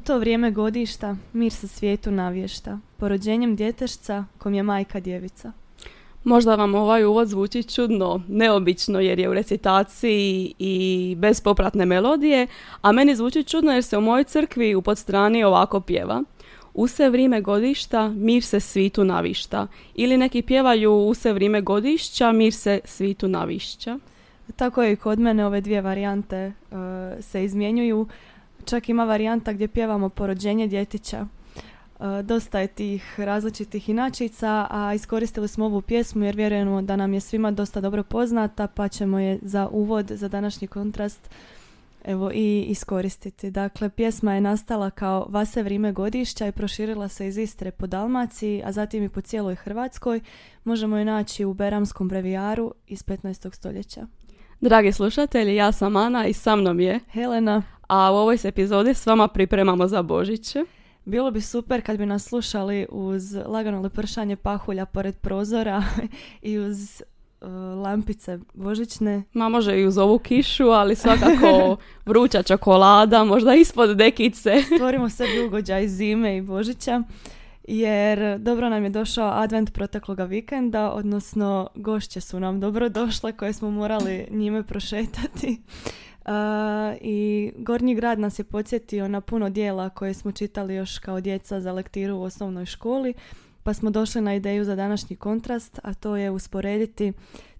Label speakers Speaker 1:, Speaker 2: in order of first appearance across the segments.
Speaker 1: U to vrijeme godišta mir se svijetu navješta, porođenjem djetešca kom je majka djevica.
Speaker 2: Možda vam ovaj uvod zvuči čudno, neobično jer je u recitaciji i bez popratne melodije, a meni zvuči čudno jer se u mojoj crkvi u podstrani ovako pjeva. U se vrijeme godišta, mir se svitu navišta. Ili neki pjevaju u se vrijeme godišća, mir se svitu navišća.
Speaker 1: Tako je i kod mene ove dvije varijante uh, se izmjenjuju. Čak ima varijanta gdje pjevamo porođenje djetića. Uh, dosta je tih različitih inačica, a iskoristili smo ovu pjesmu jer vjerujemo da nam je svima dosta dobro poznata, pa ćemo je za uvod, za današnji kontrast evo i iskoristiti. Dakle, pjesma je nastala kao Vase vrijeme godišća i proširila se iz Istre po Dalmaciji, a zatim i po cijeloj Hrvatskoj. Možemo je naći u Beramskom brevijaru iz 15. stoljeća.
Speaker 2: Dragi slušatelji, ja sam Ana i sa mnom je
Speaker 1: Helena.
Speaker 2: A u ovoj se epizodi s vama pripremamo za Božić.
Speaker 1: Bilo bi super kad bi nas slušali uz lagano lepršanje pahulja pored prozora i uz uh, lampice božićne.
Speaker 2: Ma može i uz ovu kišu, ali svakako vruća čokolada, možda ispod dekice.
Speaker 1: Stvorimo sebi ugođaj zime i božića jer dobro nam je došao advent protekloga vikenda, odnosno gošće su nam dobro došle koje smo morali njime prošetati. I Gornji grad nas je podsjetio na puno dijela koje smo čitali još kao djeca za lektiru u osnovnoj školi, pa smo došli na ideju za današnji kontrast, a to je usporediti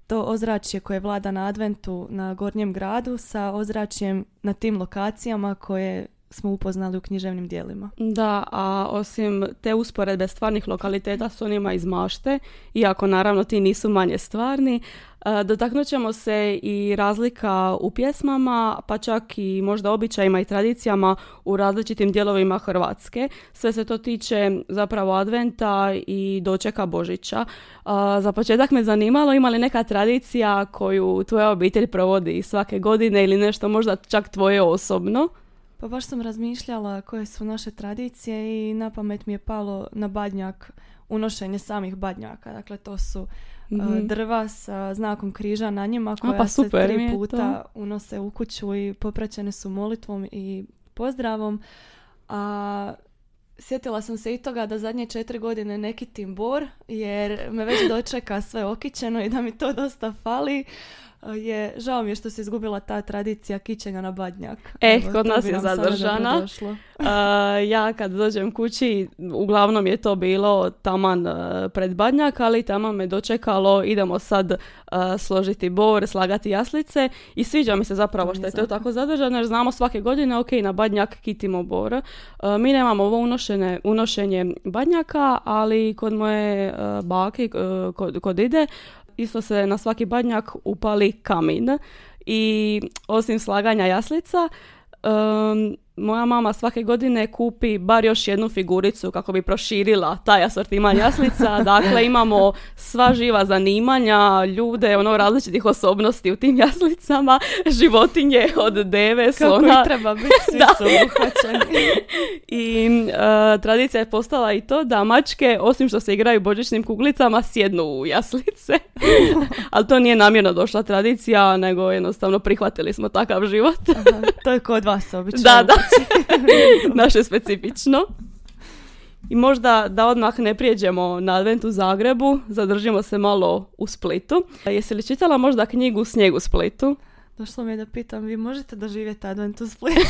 Speaker 1: to ozračje koje vlada na adventu na Gornjem gradu sa ozračjem na tim lokacijama koje smo upoznali u književnim dijelima.
Speaker 2: Da, a osim te usporedbe stvarnih lokaliteta s onima iz mašte, iako naravno ti nisu manje stvarni, e, dotaknut ćemo se i razlika u pjesmama, pa čak i možda običajima i tradicijama u različitim dijelovima Hrvatske. Sve se to tiče zapravo adventa i dočeka Božića. E, za početak me zanimalo ima li neka tradicija koju tvoja obitelj provodi svake godine ili nešto možda čak tvoje osobno?
Speaker 1: Pa baš sam razmišljala koje su naše tradicije i na pamet mi je palo na badnjak unošenje samih badnjaka. Dakle, to su mm drva sa znakom križa na njima koja
Speaker 2: pa
Speaker 1: se tri puta unose u kuću i popraćene su molitvom i pozdravom. A sjetila sam se i toga da zadnje četiri godine ne kitim bor jer me već dočeka sve okićeno i da mi to dosta fali je, žao mi je što se izgubila ta tradicija kićenja na badnjak.
Speaker 2: Eh, kod nas je zadržana. Uh, ja kad dođem kući, uglavnom je to bilo taman uh, pred badnjak, ali tamo me dočekalo, idemo sad uh, složiti bor, slagati jaslice i sviđa mi se zapravo što je to tako zadržano, jer znamo svake godine, ok, na badnjak kitimo bor. mi nemamo ovo unošene, unošenje badnjaka, ali kod moje bake, kod, kod ide, isto se na svaki badnjak upali kamin. I osim slaganja jaslica moja mama svake godine kupi bar još jednu figuricu kako bi proširila taj asortiman jaslica. Dakle, imamo sva živa zanimanja, ljude, ono različitih osobnosti u tim jaslicama, životinje od deve, slona.
Speaker 1: Kako i treba biti, svi su
Speaker 2: I uh, tradicija je postala i to da mačke, osim što se igraju božićnim kuglicama, sjednu u jaslice. Ali to nije namjerno došla tradicija, nego jednostavno prihvatili smo takav život.
Speaker 1: Aha, to je kod vas obično.
Speaker 2: Da, da. naše specifično. I možda da odmah ne prijeđemo na advent u Zagrebu, zadržimo se malo u Splitu. Jesi li čitala možda knjigu Snijeg u Splitu?
Speaker 1: Došlo mi je da pitam, vi možete doživjeti advent u Splitu?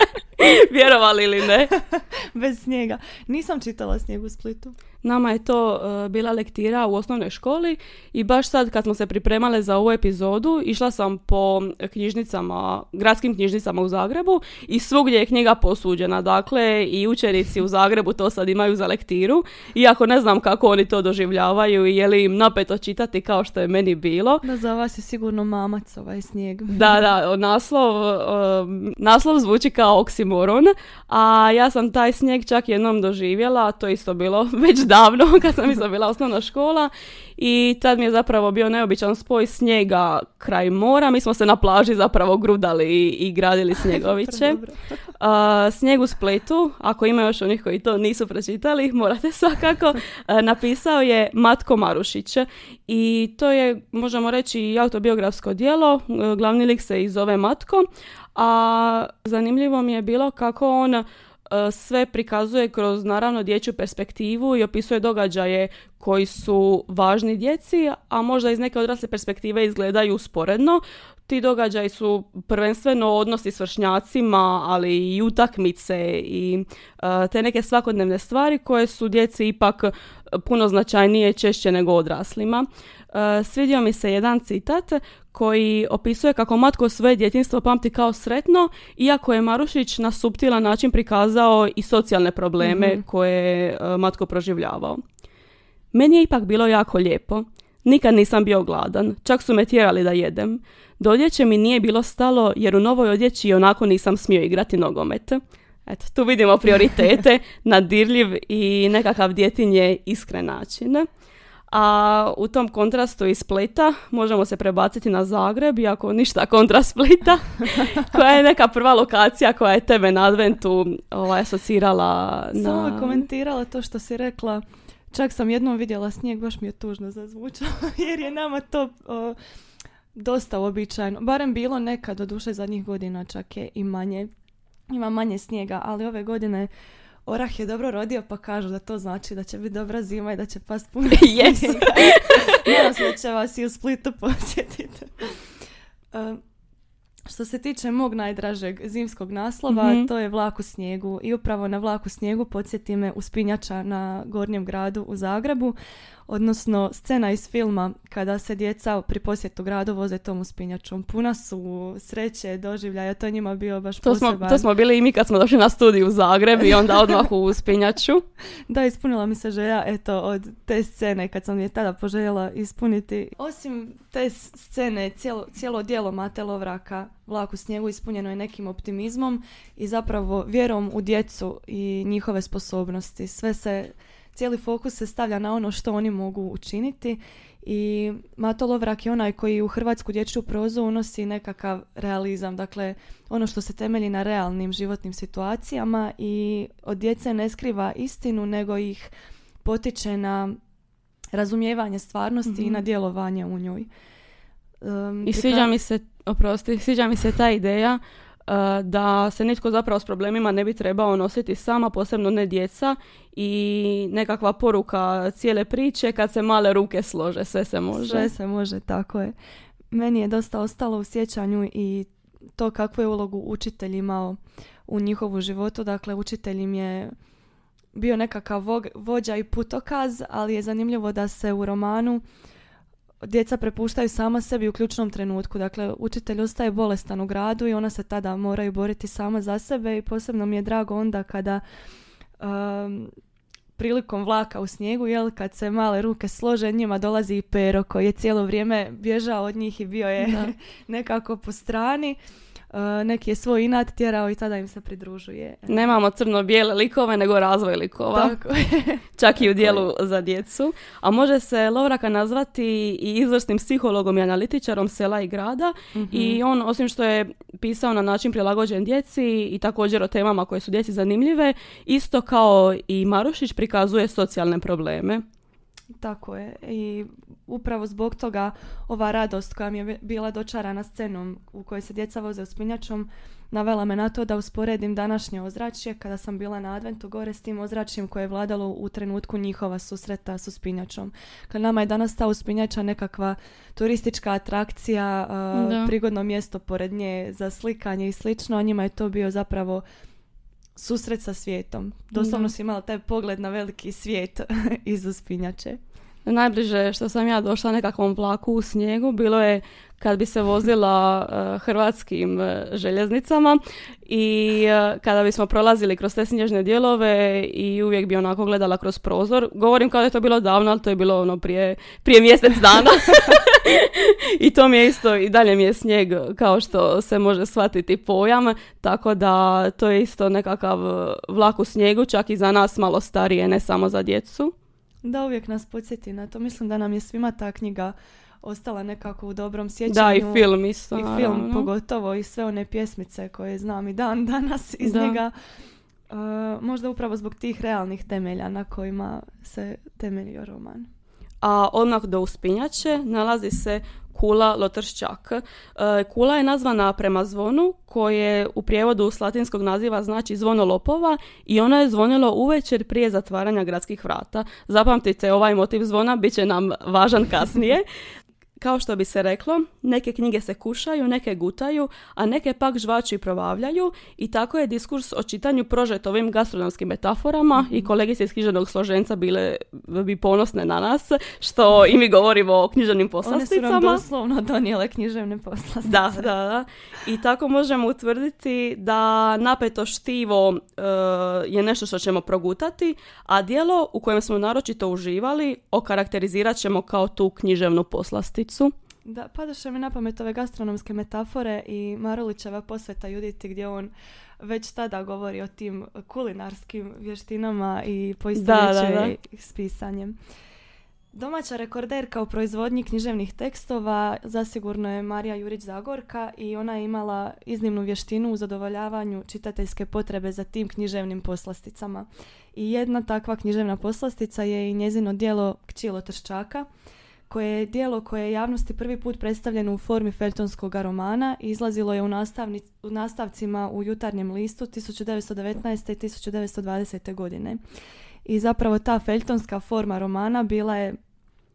Speaker 2: Vjerovali ili ne?
Speaker 1: Bez snijega. Nisam čitala Snijeg u Splitu.
Speaker 2: Nama je to uh, bila lektira u osnovnoj školi i baš sad kad smo se pripremale za ovu epizodu išla sam po knjižnicama, gradskim knjižnicama u Zagrebu i svugdje je knjiga posuđena. Dakle, i učenici u Zagrebu to sad imaju za lektiru. Iako ne znam kako oni to doživljavaju i je li im napeto čitati kao što je meni bilo.
Speaker 1: Da, za vas je sigurno mamac ovaj snijeg.
Speaker 2: da, da, naslov, uh, naslov zvuči kao oksimoron, a ja sam taj snijeg čak jednom doživjela, to isto bilo već davno kad sam isto bila osnovna škola i tad mi je zapravo bio neobičan spoj snijega kraj mora. Mi smo se na plaži zapravo grudali i, i gradili snjegoviće. uh, snijeg u Splitu, ako ima još onih koji to nisu pročitali, morate svakako, napisao je Matko Marušić i to je, možemo reći, autobiografsko djelo. Glavni lik se i zove Matko, a zanimljivo mi je bilo kako on sve prikazuje kroz naravno dječju perspektivu i opisuje događaje koji su važni djeci, a možda iz neke odrasle perspektive izgledaju usporedno. Ti događaji su prvenstveno odnosi s vršnjacima, ali i utakmice i te neke svakodnevne stvari koje su djeci ipak puno značajnije češće nego odraslima. Svidio mi se jedan citat koji opisuje kako matko svoje djetinstvo pamti kao sretno, iako je Marušić na suptilan način prikazao i socijalne probleme mhm. koje je matko proživljavao. Meni je ipak bilo jako lijepo. Nikad nisam bio gladan, čak su me tjerali da jedem. Do odjeće mi nije bilo stalo jer u novoj odjeći onako nisam smio igrati nogomet. Eto, tu vidimo prioritete, nadirljiv i nekakav djetinje iskren način. A u tom kontrastu iz Splita možemo se prebaciti na Zagreb, iako ništa kontra Splita, koja je neka prva lokacija koja je tebe na adventu ovaj, asocirala
Speaker 1: na... Samo komentirala to što si rekla. Čak sam jednom vidjela snijeg, baš mi je tužno zazvučalo, jer je nama to dosta uobičajeno. Barem bilo nekad, do duše zadnjih godina čak je i manje. Ima manje snijega, ali ove godine Orah je dobro rodio pa kažu da to znači da će biti dobra zima i da će past puno
Speaker 2: Yes.
Speaker 1: Nadam se da će vas i u Splitu posjetiti. što se tiče mog najdražeg zimskog naslova, mhm. to je Vlak u snijegu. I upravo na Vlaku snijegu podsjeti me uspinjača na Gornjem gradu u Zagrebu odnosno scena iz filma kada se djeca pri posjetu gradu voze tom uspinjačom. Puna su sreće, doživljaja, to njima bio baš
Speaker 2: to
Speaker 1: poseban.
Speaker 2: Smo, to smo bili i mi kad smo došli na studiju u Zagreb i onda odmah u uspinjaču.
Speaker 1: da, ispunila mi se želja, eto, od te scene kad sam je tada poželjela ispuniti. Osim te scene, cijelo, cijelo dijelo Mate Lovraka, Vlak u snijegu, ispunjeno je nekim optimizmom i zapravo vjerom u djecu i njihove sposobnosti. Sve se cijeli fokus se stavlja na ono što oni mogu učiniti i Mato Lovrak je onaj koji u hrvatsku dječju prozu unosi nekakav realizam, dakle ono što se temelji na realnim životnim situacijama i od djece ne skriva istinu nego ih potiče na razumijevanje stvarnosti i mhm. na djelovanje u njoj.
Speaker 2: I sviđa mi se, oprosti, sviđa mi se ta ideja da se nitko zapravo s problemima ne bi trebao nositi sama, posebno ne djeca i nekakva poruka cijele priče kad se male ruke slože, sve se može.
Speaker 1: Sve se može, tako je. Meni je dosta ostalo u sjećanju i to kakvu je ulogu učitelj imao u njihovu životu. Dakle, učitelj im je bio nekakav vođa i putokaz, ali je zanimljivo da se u romanu djeca prepuštaju sama sebi u ključnom trenutku. Dakle, učitelj ostaje bolestan u gradu i ona se tada moraju boriti sama za sebe i posebno mi je drago onda kada um, prilikom vlaka u snijegu, jel, kad se male ruke slože, njima dolazi i pero koji je cijelo vrijeme bježao od njih i bio je nekako po strani. Uh, neki je svoj inat tjerao i tada im se pridružuje.
Speaker 2: Nemamo crno-bijele likove, nego razvoj likova.
Speaker 1: Tako
Speaker 2: Čak i u dijelu za djecu. A može se Lovraka nazvati i izvrsnim psihologom i analitičarom sela i grada. I mhm. on, osim što je pisao na način prilagođen djeci i također o temama koje su djeci zanimljive, isto kao i Marušić prikazuje socijalne probleme.
Speaker 1: Tako je. I upravo zbog toga ova radost koja mi je bila dočarana scenom u kojoj se djeca voze uspinjačom navela me na to da usporedim današnje ozračje kada sam bila na adventu gore s tim ozračjem koje je vladalo u trenutku njihova susreta s uspinjačom. Kad nama je danas ta uspinjača nekakva turistička atrakcija, prigodno mjesto pored nje za slikanje i slično, a njima je to bio zapravo susret sa svijetom. Doslovno si imala taj pogled na veliki svijet iz uspinjače.
Speaker 2: Najbliže što sam ja došla nekakvom vlaku u snijegu bilo je kad bi se vozila uh, hrvatskim uh, željeznicama i uh, kada bismo prolazili kroz te snježne dijelove i uvijek bi onako gledala kroz prozor. Govorim kao da je to bilo davno, ali to je bilo ono prije, prije mjesec dana. I to mi je isto, i dalje mi je snijeg kao što se može shvatiti pojam, tako da to je isto nekakav vlak u snijegu, čak i za nas malo starije, ne samo za djecu.
Speaker 1: Da, uvijek nas podsjeti na to. Mislim da nam je svima ta knjiga ostala nekako u dobrom sjećanju.
Speaker 2: Da, i film isto.
Speaker 1: I film pogotovo i sve one pjesmice koje znam i dan danas iz njega. Uh, možda upravo zbog tih realnih temelja na kojima se temeljio roman.
Speaker 2: A odmah do uspinjače nalazi se kula Lotrščak. E, kula je nazvana prema zvonu koje u prijevodu s latinskog naziva znači zvono lopova i ono je zvonilo uvečer prije zatvaranja gradskih vrata. Zapamtite, ovaj motiv zvona bit će nam važan kasnije. Kao što bi se reklo, neke knjige se kušaju, neke gutaju, a neke pak žvaču i provavljaju i tako je diskurs o čitanju prožet ovim gastronomskim metaforama i mhm. kolegice iz književnog složenca bile bi ponosne na nas, što i mi govorimo o književnim poslasticama. One
Speaker 1: su nam doslovno donijele književne poslastice.
Speaker 2: Da, da, da. I tako možemo utvrditi da napeto štivo e, je nešto što ćemo progutati, a dijelo u kojem smo naročito uživali okarakterizirat ćemo kao tu književnu poslasticu.
Speaker 1: Da, padaše mi na pamet ove gastronomske metafore i Marulićeva posveta Juditi gdje on već tada govori o tim kulinarskim vještinama i poistovjećuje s pisanjem. Domaća rekorderka u proizvodnji književnih tekstova zasigurno je Marija Jurić Zagorka i ona je imala iznimnu vještinu u zadovoljavanju čitateljske potrebe za tim književnim poslasticama. I jedna takva književna poslastica je i njezino dijelo Kćilo Trščaka, koje je dijelo koje je javnosti prvi put predstavljeno u formi feltonskog romana i izlazilo je u, nastavni, u nastavcima u jutarnjem listu 1919. i 1920. godine. I zapravo ta feltonska forma romana bila je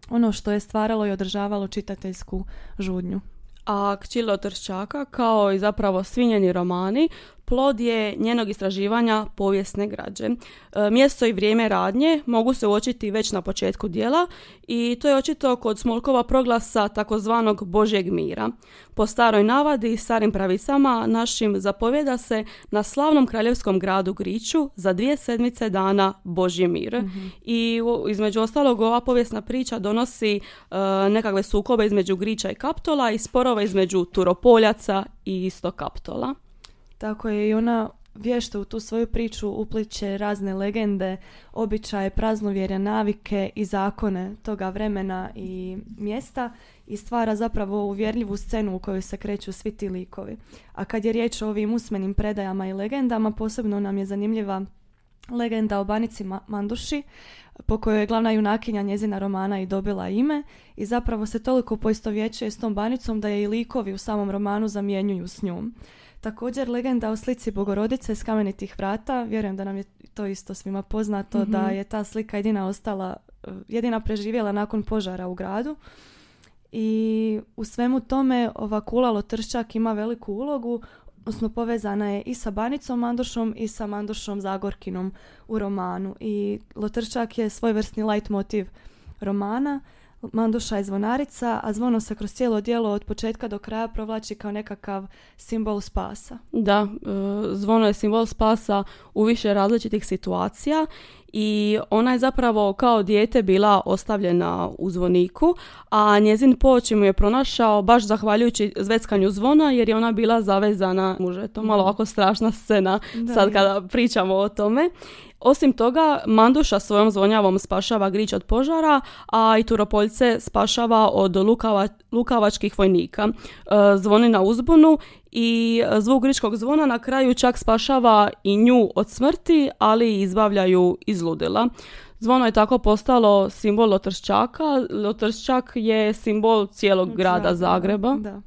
Speaker 1: ono što je stvaralo i održavalo čitateljsku žudnju.
Speaker 2: A Kćilo Trščaka, kao i zapravo svinjeni romani, plod je njenog istraživanja povijesne građe. E, mjesto i vrijeme radnje mogu se uočiti već na početku dijela i to je očito kod Smolkova proglasa takozvanog Božjeg mira. Po staroj navadi i starim pravicama našim zapovjeda se na slavnom kraljevskom gradu Griću za dvije sedmice dana Božji mir. Mhm. I između ostalog ova povijesna priča donosi uh, nekakve sukobe između Grića i Kaptola i sporove između Turopoljaca i isto Kaptola.
Speaker 1: Tako je i ona vješto u tu svoju priču upliče razne legende, običaje, praznovjerja, navike i zakone toga vremena i mjesta i stvara zapravo uvjerljivu scenu u kojoj se kreću svi ti likovi. A kad je riječ o ovim usmenim predajama i legendama, posebno nam je zanimljiva legenda o banici Manduši, po kojoj je glavna junakinja njezina romana i dobila ime i zapravo se toliko poistovjećuje s tom banicom da je i likovi u samom romanu zamjenjuju s njom. Također legenda o slici Bogorodice s kamenitih vrata, vjerujem da nam je to isto svima poznato, da mhm. je ta slika jedina ostala, jedina preživjela nakon požara u gradu. I u svemu tome ova kula Lotrščak ima veliku ulogu, odnosno povezana je i sa Banicom Mandošom i sa Mandošom Zagorkinom u romanu. I Lotrščak je svojvrsni light motiv romana Manduša je zvonarica, a zvono se kroz cijelo djelo od početka do kraja provlači kao nekakav simbol spasa.
Speaker 2: Da, e, zvono je simbol spasa u više različitih situacija i ona je zapravo kao dijete bila ostavljena u zvoniku, a njezin poći mu je pronašao baš zahvaljujući zveckanju zvona jer je ona bila zavezana muže. To malo mhm. ovako strašna scena sad kada pričamo o tome. Osim toga, Manduša svojom zvonjavom spašava grič od požara, a i Turopoljce spašava od lukava, lukavačkih vojnika. E, zvoni na uzbunu i zvuk gričkog zvona na kraju čak spašava i nju od smrti, ali i izbavljaju iz ludila. Zvono je tako postalo simbol Lotrščaka. Lotrščak je simbol cijelog grada Zagreba.
Speaker 1: Da.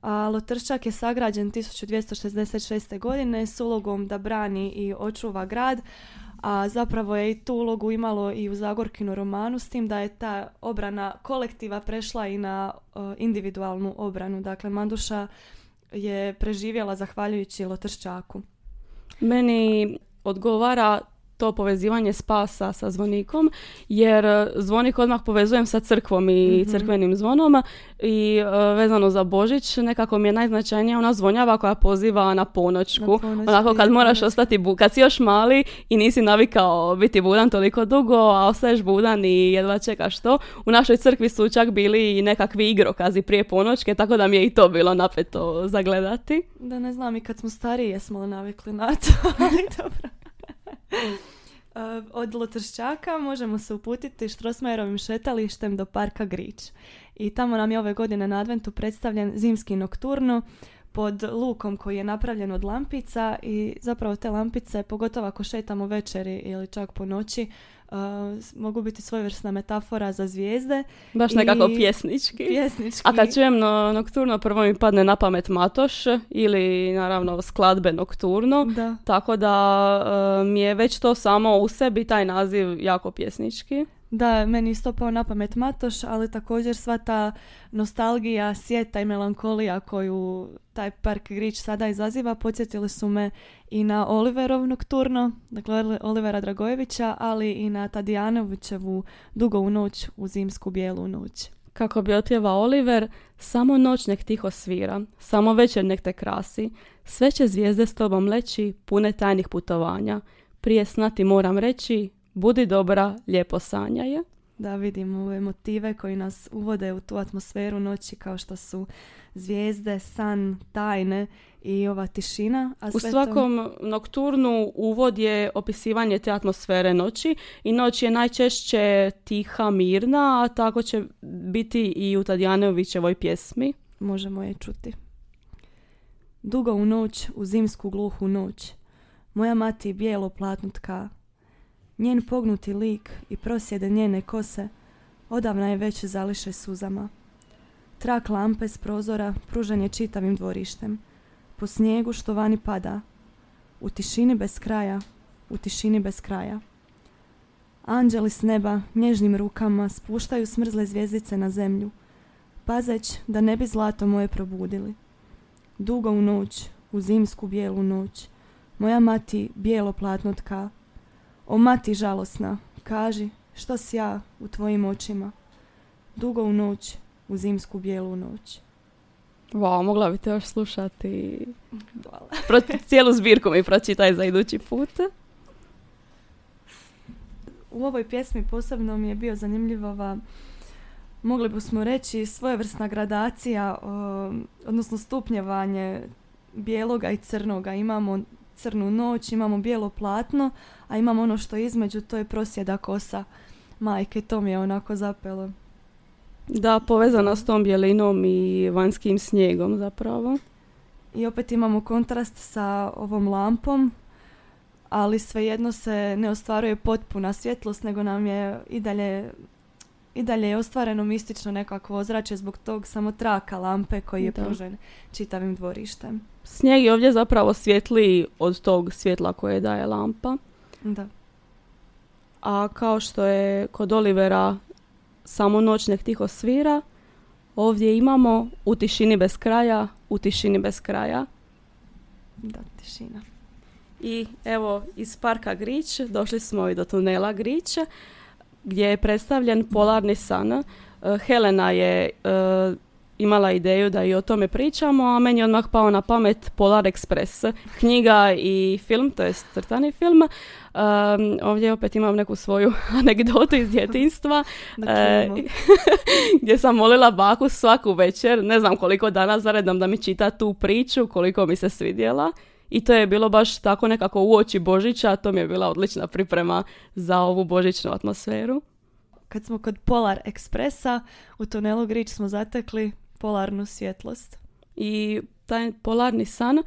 Speaker 1: A Lotrščak je sagrađen 1266. godine s ulogom da brani i očuva grad, a zapravo je i tu ulogu imalo i u Zagorkinu romanu s tim da je ta obrana kolektiva prešla i na individualnu obranu. Dakle, Manduša je preživjela zahvaljujući Lotrščaku.
Speaker 2: Meni odgovara to povezivanje spasa sa zvonikom, jer e, zvonik odmah povezujem sa crkvom i mm crkvenim zvonom i uh, vezano za Božić nekako mi je najznačajnija ona zvonjava koja poziva na ponoćku. Onako kad moraš ostati, bu- kad si još mali i nisi navikao biti budan toliko dugo, a ostaješ budan i jedva čekaš to. U našoj crkvi su čak bili i nekakvi igrokazi prije ponoćke, tako da mi je i to bilo napeto zagledati.
Speaker 1: Da ne znam i kad smo stariji jesmo li navikli na to, ali dobro. Od Lotršćaka možemo se uputiti Štrosmajerovim šetalištem do parka Grič. I tamo nam je ove godine na adventu predstavljen zimski nokturno pod lukom koji je napravljen od lampica i zapravo te lampice, pogotovo ako šetamo večeri ili čak po noći, uh, mogu biti svojevrsna metafora za zvijezde.
Speaker 2: Baš nekako pjesnički.
Speaker 1: pjesnički.
Speaker 2: A kad čujem no, nokturno, prvo mi padne na pamet Matoš ili naravno skladbe nokturno.
Speaker 1: Da.
Speaker 2: Tako da uh, mi je već to samo u sebi taj naziv jako pjesnički.
Speaker 1: Da, meni isto pao na pamet Matoš, ali također sva ta nostalgija, sjeta i melankolija koju taj park Grič sada izaziva, podsjetili su me i na Oliverov nokturno, dakle Olivera Dragojevića, ali i na Tadijanovićevu Dugovu noć u zimsku bijelu noć.
Speaker 2: Kako bi otjeva Oliver, samo noć nek tiho svira, samo večer nek te krasi, sve će zvijezde s tobom leći, pune tajnih putovanja. Prije snati moram reći, Budi dobra, lijepo sanjaje.
Speaker 1: Da vidimo ove motive koji nas uvode u tu atmosferu noći kao što su zvijezde, san, tajne i ova tišina.
Speaker 2: A u svakom nokturnu uvod je opisivanje te atmosfere noći i noć je najčešće tiha, mirna, a tako će biti i u Tadjanovićevoj pjesmi.
Speaker 1: Možemo je čuti. Dugo u noć, u zimsku gluhu noć, moja mati bijelo platnutka, Njen pognuti lik i prosjede njene kose odavna je već zališe suzama. Trak lampe s prozora pružen je čitavim dvorištem. Po snijegu što vani pada. U tišini bez kraja, u tišini bez kraja. Anđeli s neba nježnim rukama spuštaju smrzle zvijezdice na zemlju, pazeć da ne bi zlato moje probudili. Dugo u noć, u zimsku bijelu noć, moja mati bijelo platno tka, o mati žalosna, kaži, što si ja u tvojim očima? Dugo u noć, u zimsku bijelu noć.
Speaker 2: Wow, mogla bi te još slušati. Hvala. cijelu zbirku mi pročitaj za idući put.
Speaker 1: U ovoj pjesmi posebno mi je bio zanimljivova mogli bismo reći svojevrsna gradacija, odnosno stupnjevanje bijeloga i crnoga. Imamo crnu noć, imamo bijelo platno, a imamo ono što je između, to je prosjeda kosa majke. To mi je onako zapelo.
Speaker 2: Da, povezana s tom bijelinom i vanjskim snijegom zapravo.
Speaker 1: I opet imamo kontrast sa ovom lampom, ali svejedno se ne ostvaruje potpuna svjetlost, nego nam je i dalje i dalje je ostvareno mistično nekakvo ozračje zbog tog samo traka lampe koji je pružen čitavim dvorištem.
Speaker 2: Snijeg je ovdje zapravo svjetliji od tog svjetla koje daje lampa.
Speaker 1: Da.
Speaker 2: A kao što je kod Olivera samo noć nek tiho svira, ovdje imamo u tišini bez kraja, u tišini bez kraja.
Speaker 1: Da, tišina.
Speaker 2: I evo iz parka Grić došli smo i do tunela Grić gdje je predstavljen polarni san. Eh, Helena je eh, imala ideju da i o tome pričamo, a meni je odmah pao na pamet Polar Express, knjiga i film, to je crtani film. Um, ovdje opet imam neku svoju anegdotu iz djetinstva e, gdje sam molila baku svaku večer, ne znam koliko dana zaredom da mi čita tu priču, koliko mi se svidjela. I to je bilo baš tako nekako u oči Božića, to mi je bila odlična priprema za ovu božićnu atmosferu.
Speaker 1: Kad smo kod Polar Ekspresa u tunelu Grič smo zatekli polarnu svjetlost.
Speaker 2: I taj polarni san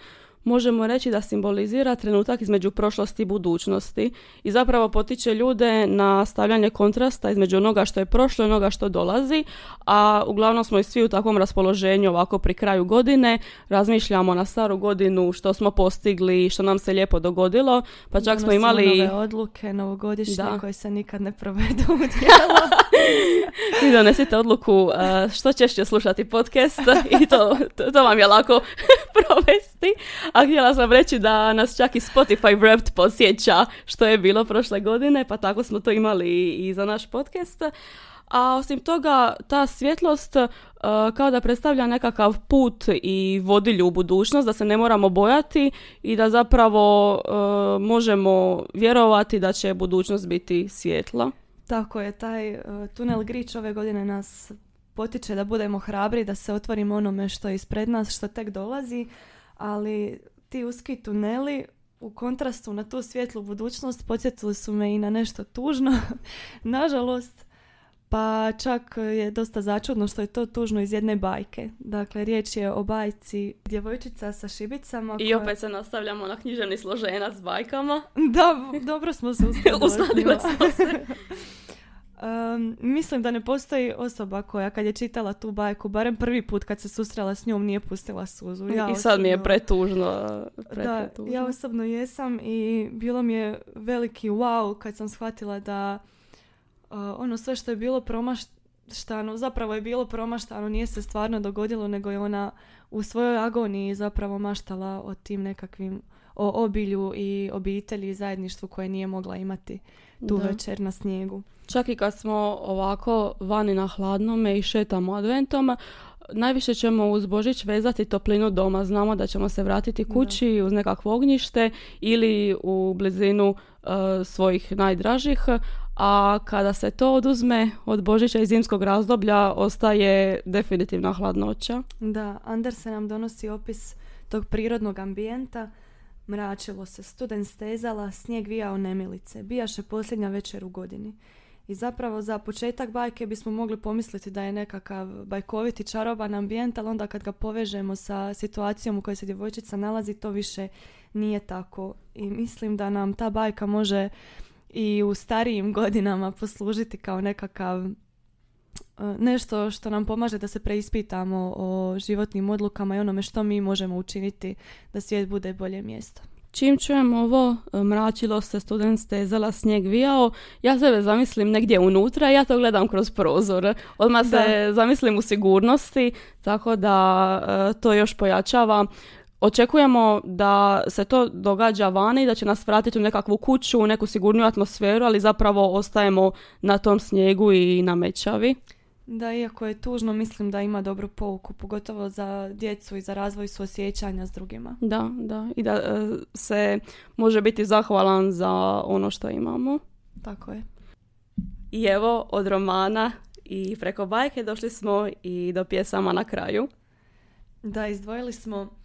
Speaker 2: možemo reći da simbolizira trenutak između prošlosti i budućnosti i zapravo potiče ljude na stavljanje kontrasta između onoga što je prošlo i onoga što dolazi, a uglavnom smo i svi u takvom raspoloženju ovako pri kraju godine, razmišljamo na staru godinu što smo postigli, što nam se lijepo dogodilo, pa čak smo imali...
Speaker 1: nove odluke novogodišnje koje se nikad ne provedu u djelo.
Speaker 2: Vi donesite odluku što ćeš slušati podcast i to, to, to vam je lako provesti. A htjela sam reći da nas čak i Spotify Wrapped posjeća što je bilo prošle godine, pa tako smo to imali i za naš podcast. A osim toga, ta svjetlost uh, kao da predstavlja nekakav put i vodilju u budućnost, da se ne moramo bojati i da zapravo uh, možemo vjerovati da će budućnost biti svjetla.
Speaker 1: Tako je, taj uh, tunel Grič ove godine nas potiče da budemo hrabri, da se otvorimo onome što je ispred nas, što tek dolazi, ali ti uski tuneli u kontrastu na tu svjetlu budućnost podsjetili su me i na nešto tužno. Nažalost, Pa čak je dosta začudno što je to tužno iz jedne bajke. Dakle, riječ je o bajci djevojčica sa šibicama.
Speaker 2: I opet se nastavljamo na književni složenac s bajkama.
Speaker 1: Da, dobro smo se
Speaker 2: uskladili. smo se.
Speaker 1: Um, mislim da ne postoji osoba koja kad je čitala tu bajku, barem prvi put kad se susrela s njom nije pustila suzu.
Speaker 2: Ja I sad mi je pretužno.
Speaker 1: Da, ja osobno jesam i bilo mi je veliki wow kad sam shvatila da uh, ono sve što je bilo promaštano, zapravo je bilo promaštano, nije se stvarno dogodilo, nego je ona u svojoj agoniji zapravo maštala o tim nekakvim, o obilju i obitelji i zajedništvu koje nije mogla imati tu večer na snijegu.
Speaker 2: Čak i kad smo ovako vani na hladnome i šetamo adventom, najviše ćemo uz Božić vezati toplinu doma. Znamo da ćemo se vratiti kući uz nekakvo ognjište ili u blizinu uh, svojih najdražih, a kada se to oduzme od Božića i zimskog razdoblja ostaje definitivna hladnoća.
Speaker 1: Da, Andersen nam donosi opis tog prirodnog ambijenta Mračilo se, studen stezala, snijeg vijao nemilice, bijaše posljednja večer u godini. I zapravo za početak bajke bismo mogli pomisliti da je nekakav bajkoviti čaroban ambijent, ali onda kad ga povežemo sa situacijom u kojoj se djevojčica nalazi, to više nije tako. I mislim da nam ta bajka može i u starijim godinama poslužiti kao nekakav nešto što nam pomaže da se preispitamo o životnim odlukama i onome što mi možemo učiniti da svijet bude bolje mjesto.
Speaker 2: Čim čujem ovo, e, mračilo se, student stezala, snijeg vijao, ja sebe zamislim negdje unutra i ja to gledam kroz prozor. Odmah se zamislim u sigurnosti, tako da e, to još pojačava. Očekujemo da se to događa vani, da će nas vratiti u nekakvu kuću, u neku sigurniju atmosferu, ali zapravo ostajemo na tom snijegu i na mečavi.
Speaker 1: Da, iako je tužno, mislim da ima dobru pouku, pogotovo za djecu i za razvoj suosjećanja s drugima.
Speaker 2: Da, da. I da e, se može biti zahvalan za ono što imamo.
Speaker 1: Tako je.
Speaker 2: I evo, od romana i preko bajke došli smo i do pjesama na kraju.
Speaker 1: Da, izdvojili smo,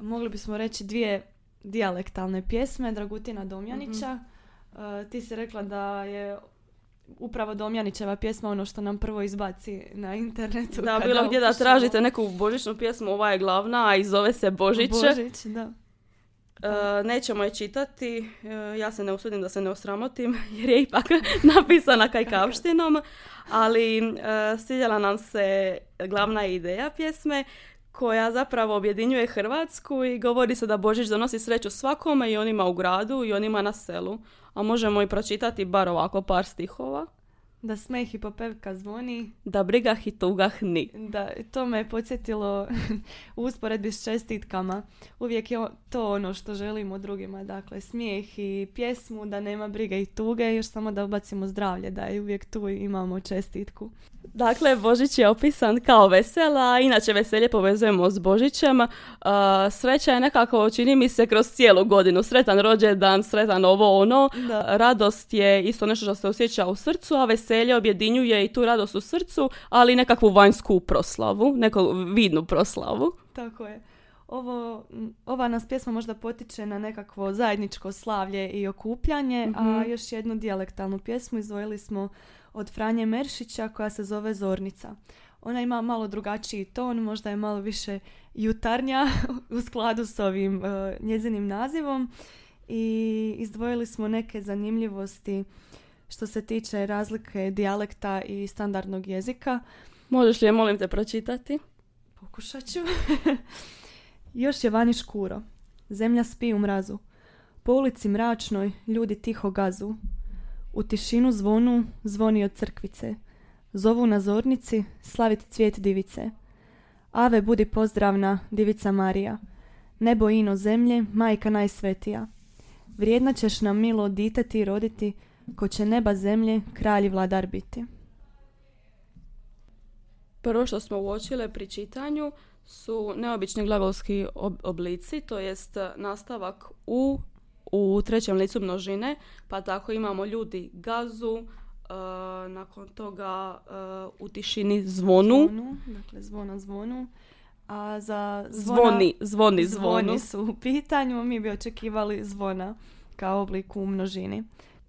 Speaker 1: mogli bismo reći, dvije dijalektalne pjesme Dragutina Domjanića. mm ti si rekla da je upravo Domjanićeva pjesma ono što nam prvo izbaci na internetu.
Speaker 2: Da, bilo gdje da tražite neku božićnu pjesmu, ova je glavna, a i zove se Božić.
Speaker 1: Božić, da.
Speaker 2: Uh, nećemo je čitati, uh, ja se ne usudim da se ne osramotim jer je ipak napisana kajkavštinom, ali uh, nam se glavna ideja pjesme koja zapravo objedinjuje Hrvatsku i govori se da Božić donosi sreću svakome i onima u gradu i onima na selu a možemo i pročitati bar ovako par stihova.
Speaker 1: Da smeh i popevka zvoni.
Speaker 2: Da brigah i tugah ni.
Speaker 1: Da, to me je podsjetilo u usporedbi s čestitkama. Uvijek je to ono što želimo drugima. Dakle, smijeh i pjesmu, da nema brige i tuge, još samo da ubacimo zdravlje, da je uvijek tu imamo čestitku.
Speaker 2: Dakle, Božić je opisan kao vesela, inače veselje povezujemo s Božićem. Uh, sreća je nekako, čini mi se, kroz cijelu godinu. Sretan rođendan, sretan ovo ono. Radost je isto nešto što se osjeća u srcu, a veselje objedinjuje i tu radost u srcu, ali nekakvu vanjsku proslavu, neku vidnu proslavu.
Speaker 1: Tako je. Ovo, ova nas pjesma možda potiče na nekakvo zajedničko slavlje i okupljanje, a mhm. još jednu dijalektalnu pjesmu izdvojili smo od Franje Meršića koja se zove Zornica. Ona ima malo drugačiji ton, možda je malo više jutarnja u skladu s ovim uh, njezinim nazivom i izdvojili smo neke zanimljivosti što se tiče razlike dijalekta i standardnog jezika.
Speaker 2: Možeš li je, molim te, pročitati?
Speaker 1: Pokušat ću. Još je vani škuro. Zemlja spi u mrazu. Po ulici mračnoj ljudi tiho gazu. U tišinu zvonu zvoni od crkvice. Zovu na zornici slaviti cvijet divice. Ave budi pozdravna, divica Marija. Nebo ino zemlje, majka najsvetija. Vrijedna ćeš nam milo dite ti roditi, ko će neba zemlje, kralj vladar biti.
Speaker 2: Prvo što smo uočile pri čitanju su neobični glagolski oblici, to jest nastavak u u trećem licu množine, pa tako imamo ljudi gazu, uh, nakon toga uh, u tišini zvonu.
Speaker 1: zvonu. Dakle, zvona zvonu. A za
Speaker 2: zvona, zvoni, zvoni,
Speaker 1: zvoni su u pitanju. Mi bi očekivali zvona kao oblik u množini.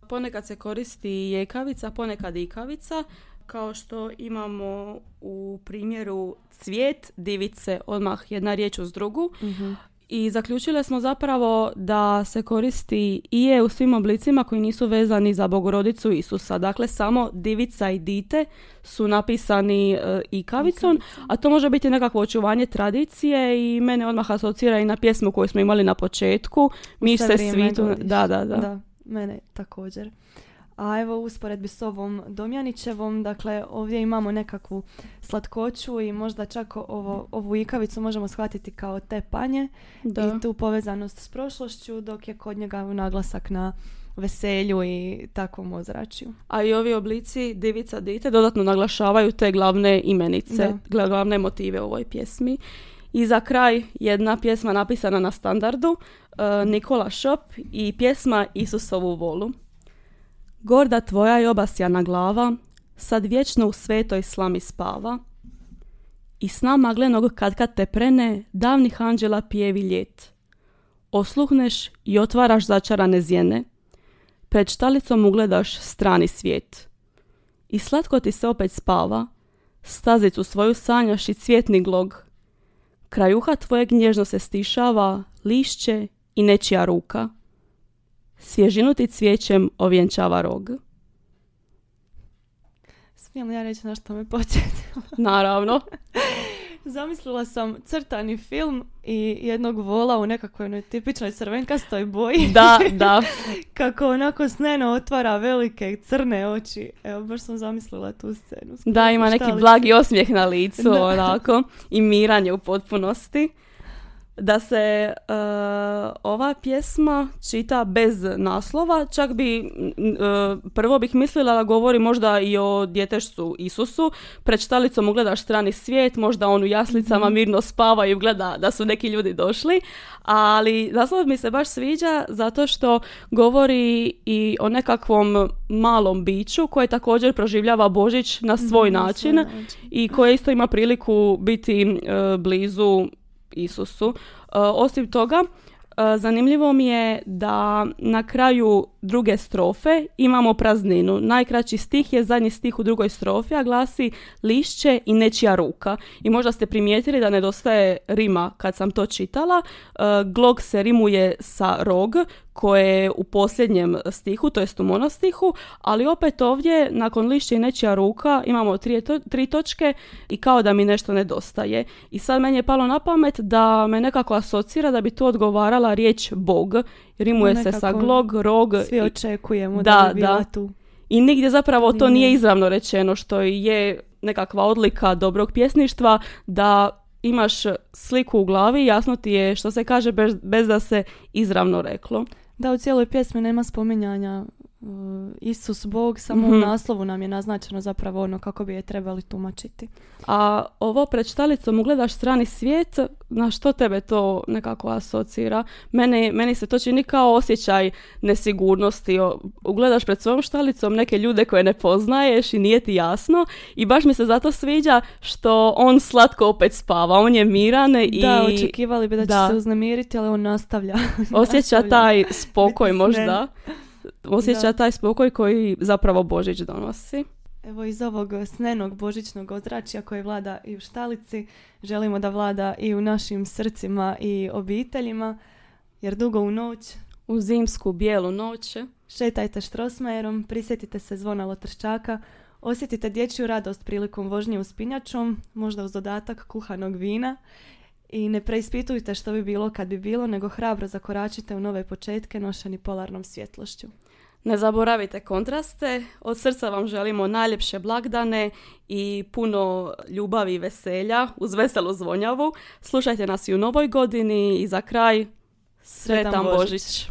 Speaker 2: Ponekad se koristi jekavica, ponekad ikavica. kao što imamo u primjeru cvijet, divice, odmah jedna riječ uz drugu. Mhm. I zaključile smo zapravo da se koristi i je u svim oblicima koji nisu vezani za bogorodicu Isusa. Dakle, samo divica i dite su napisani e, ikavicom, a to može biti nekakvo očuvanje tradicije i mene odmah asocira i na pjesmu koju smo imali na početku. Mi se svitu... Da, da, da.
Speaker 1: Da, mene također. A evo usporedbi s ovom Domjanićevom, dakle ovdje imamo nekakvu slatkoću i možda čak ovo, ovu ikavicu možemo shvatiti kao te panje da. i tu povezanost s prošlošću, dok je kod njega naglasak na veselju i takvom ozračju.
Speaker 2: A i ovi oblici divica dite dodatno naglašavaju te glavne imenice, glavne motive u ovoj pjesmi. I za kraj jedna pjesma napisana na standardu, uh, Nikola Šop i pjesma Isusovu volu. Gorda tvoja je obasjana glava, sad vječno u svetoj slami spava. I sna maglenog kad kad te prene, davnih anđela pijevi ljet. Osluhneš i otvaraš začarane zjene. Pred štalicom ugledaš strani svijet. I slatko ti se opet spava, stazicu svoju sanjaš i cvjetni glog. Kraj uha tvojeg nježno se stišava, lišće i nečija ruka. Svježinu ti cvijećem ovjenčava rog.
Speaker 1: Smijem li ja reći na što me podsjetilo?
Speaker 2: Naravno.
Speaker 1: Zamislila sam crtani film i jednog vola u nekakvoj tipičnoj crvenkastoj boji.
Speaker 2: Da, da.
Speaker 1: Kako onako sneno otvara velike crne oči. Evo, baš sam zamislila tu scenu.
Speaker 2: Da, ima neki blagi osmijeh na licu, onako. I miranje u potpunosti da se uh, ova pjesma čita bez naslova, čak bi uh, prvo bih mislila da govori možda i o djetešcu Isusu, pred štalicom ugledaš strani svijet, možda on u jaslicama mhm. mirno spava i gleda da su neki ljudi došli, ali naslov mi se baš sviđa zato što govori i o nekakvom malom biću koje također proživljava Božić na svoj, mhm, način, i koje isto ima priliku biti uh, blizu Isusu. E, osim toga, e, zanimljivo mi je da na kraju druge strofe imamo prazninu. Najkraći stih je zadnji stih u drugoj strofi, a glasi lišće i nečija ruka. I možda ste primijetili da nedostaje rima kad sam to čitala. E, glog se rimuje sa rog, koje je u posljednjem stihu, to jest u monostihu, ali opet ovdje nakon lišća i nečija ruka imamo tri, tri točke i kao da mi nešto nedostaje. I sad meni je palo na pamet da me nekako asocira da bi tu odgovarala riječ Bog. Rimuje se sa glog, rog.
Speaker 1: Svi očekujemo da, da, da. tu.
Speaker 2: I nigdje zapravo to nije izravno rečeno što je nekakva odlika dobrog pjesništva da imaš sliku u glavi, jasno ti je što se kaže bez, bez da se izravno reklo.
Speaker 1: Da, u cijeloj pjesmi nema spominjanja Isus Bog, samo u mhm. naslovu nam je naznačeno zapravo ono kako bi je trebali tumačiti.
Speaker 2: A ovo pred štalicom ugledaš strani svijet, na što tebe to nekako asocira? Meni, meni se to čini kao osjećaj nesigurnosti. Ugledaš pred svojom štalicom neke ljude koje ne poznaješ i nije ti jasno i baš mi se zato sviđa što on slatko opet spava, on je miran i...
Speaker 1: Da, očekivali bi da, da. će se uznemiriti, ali on nastavlja.
Speaker 2: Osjeća taj spokoj možda. Osjeća taj spokoj koji zapravo Božić donosi.
Speaker 1: Evo iz ovog snenog božićnog ozračja koje vlada i u štalici, želimo da vlada i u našim srcima i obiteljima, jer dugo u noć,
Speaker 2: u zimsku bijelu noć,
Speaker 1: šetajte štrosmajerom, prisjetite se zvona lotrščaka, osjetite dječju radost prilikom vožnje uspinjačom, možda uz dodatak kuhanog vina i ne preispitujte što bi bilo kad bi bilo, nego hrabro zakoračite u nove početke nošeni polarnom svjetlošću.
Speaker 2: Ne zaboravite kontraste, od srca vam želimo najljepše blagdane i puno ljubavi i veselja uz veselu zvonjavu. Slušajte nas i u novoj godini i za kraj sretan, Božić.